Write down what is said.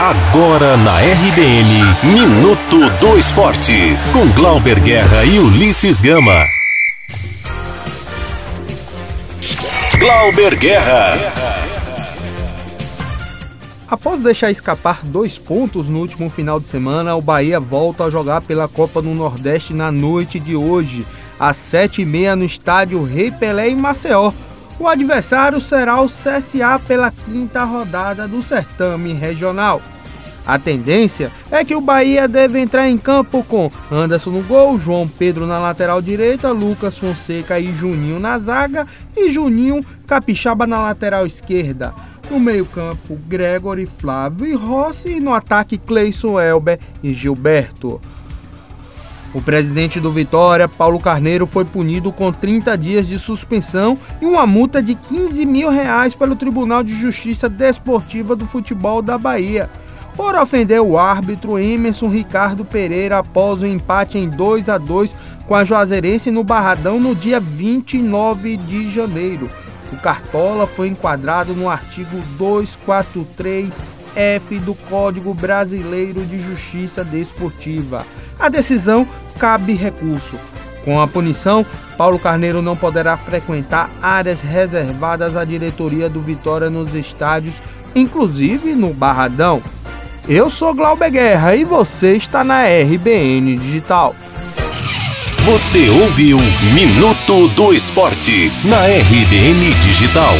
Agora na RBN, Minuto do Esporte, com Glauber Guerra e Ulisses Gama. Glauber Guerra. Após deixar escapar dois pontos no último final de semana, o Bahia volta a jogar pela Copa do Nordeste na noite de hoje, às sete e meia no estádio Rei Pelé em Maceió. O adversário será o CSA pela quinta rodada do certame regional. A tendência é que o Bahia deve entrar em campo com Anderson no gol, João Pedro na lateral direita, Lucas Fonseca e Juninho na zaga e Juninho Capixaba na lateral esquerda. No meio-campo, Gregory, Flávio e Rossi e no ataque Cleison Elber e Gilberto. O presidente do Vitória, Paulo Carneiro, foi punido com 30 dias de suspensão e uma multa de 15 mil reais pelo Tribunal de Justiça Desportiva do Futebol da Bahia, por ofender o árbitro Emerson Ricardo Pereira após o empate em 2 a 2 com a Juazeirense no Barradão no dia 29 de janeiro. O Cartola foi enquadrado no artigo 243F do Código Brasileiro de Justiça Desportiva. A decisão cabe recurso. Com a punição, Paulo Carneiro não poderá frequentar áreas reservadas à diretoria do Vitória nos estádios, inclusive no Barradão. Eu sou Glauber Guerra e você está na RBN Digital. Você ouviu Minuto do Esporte na RBN Digital.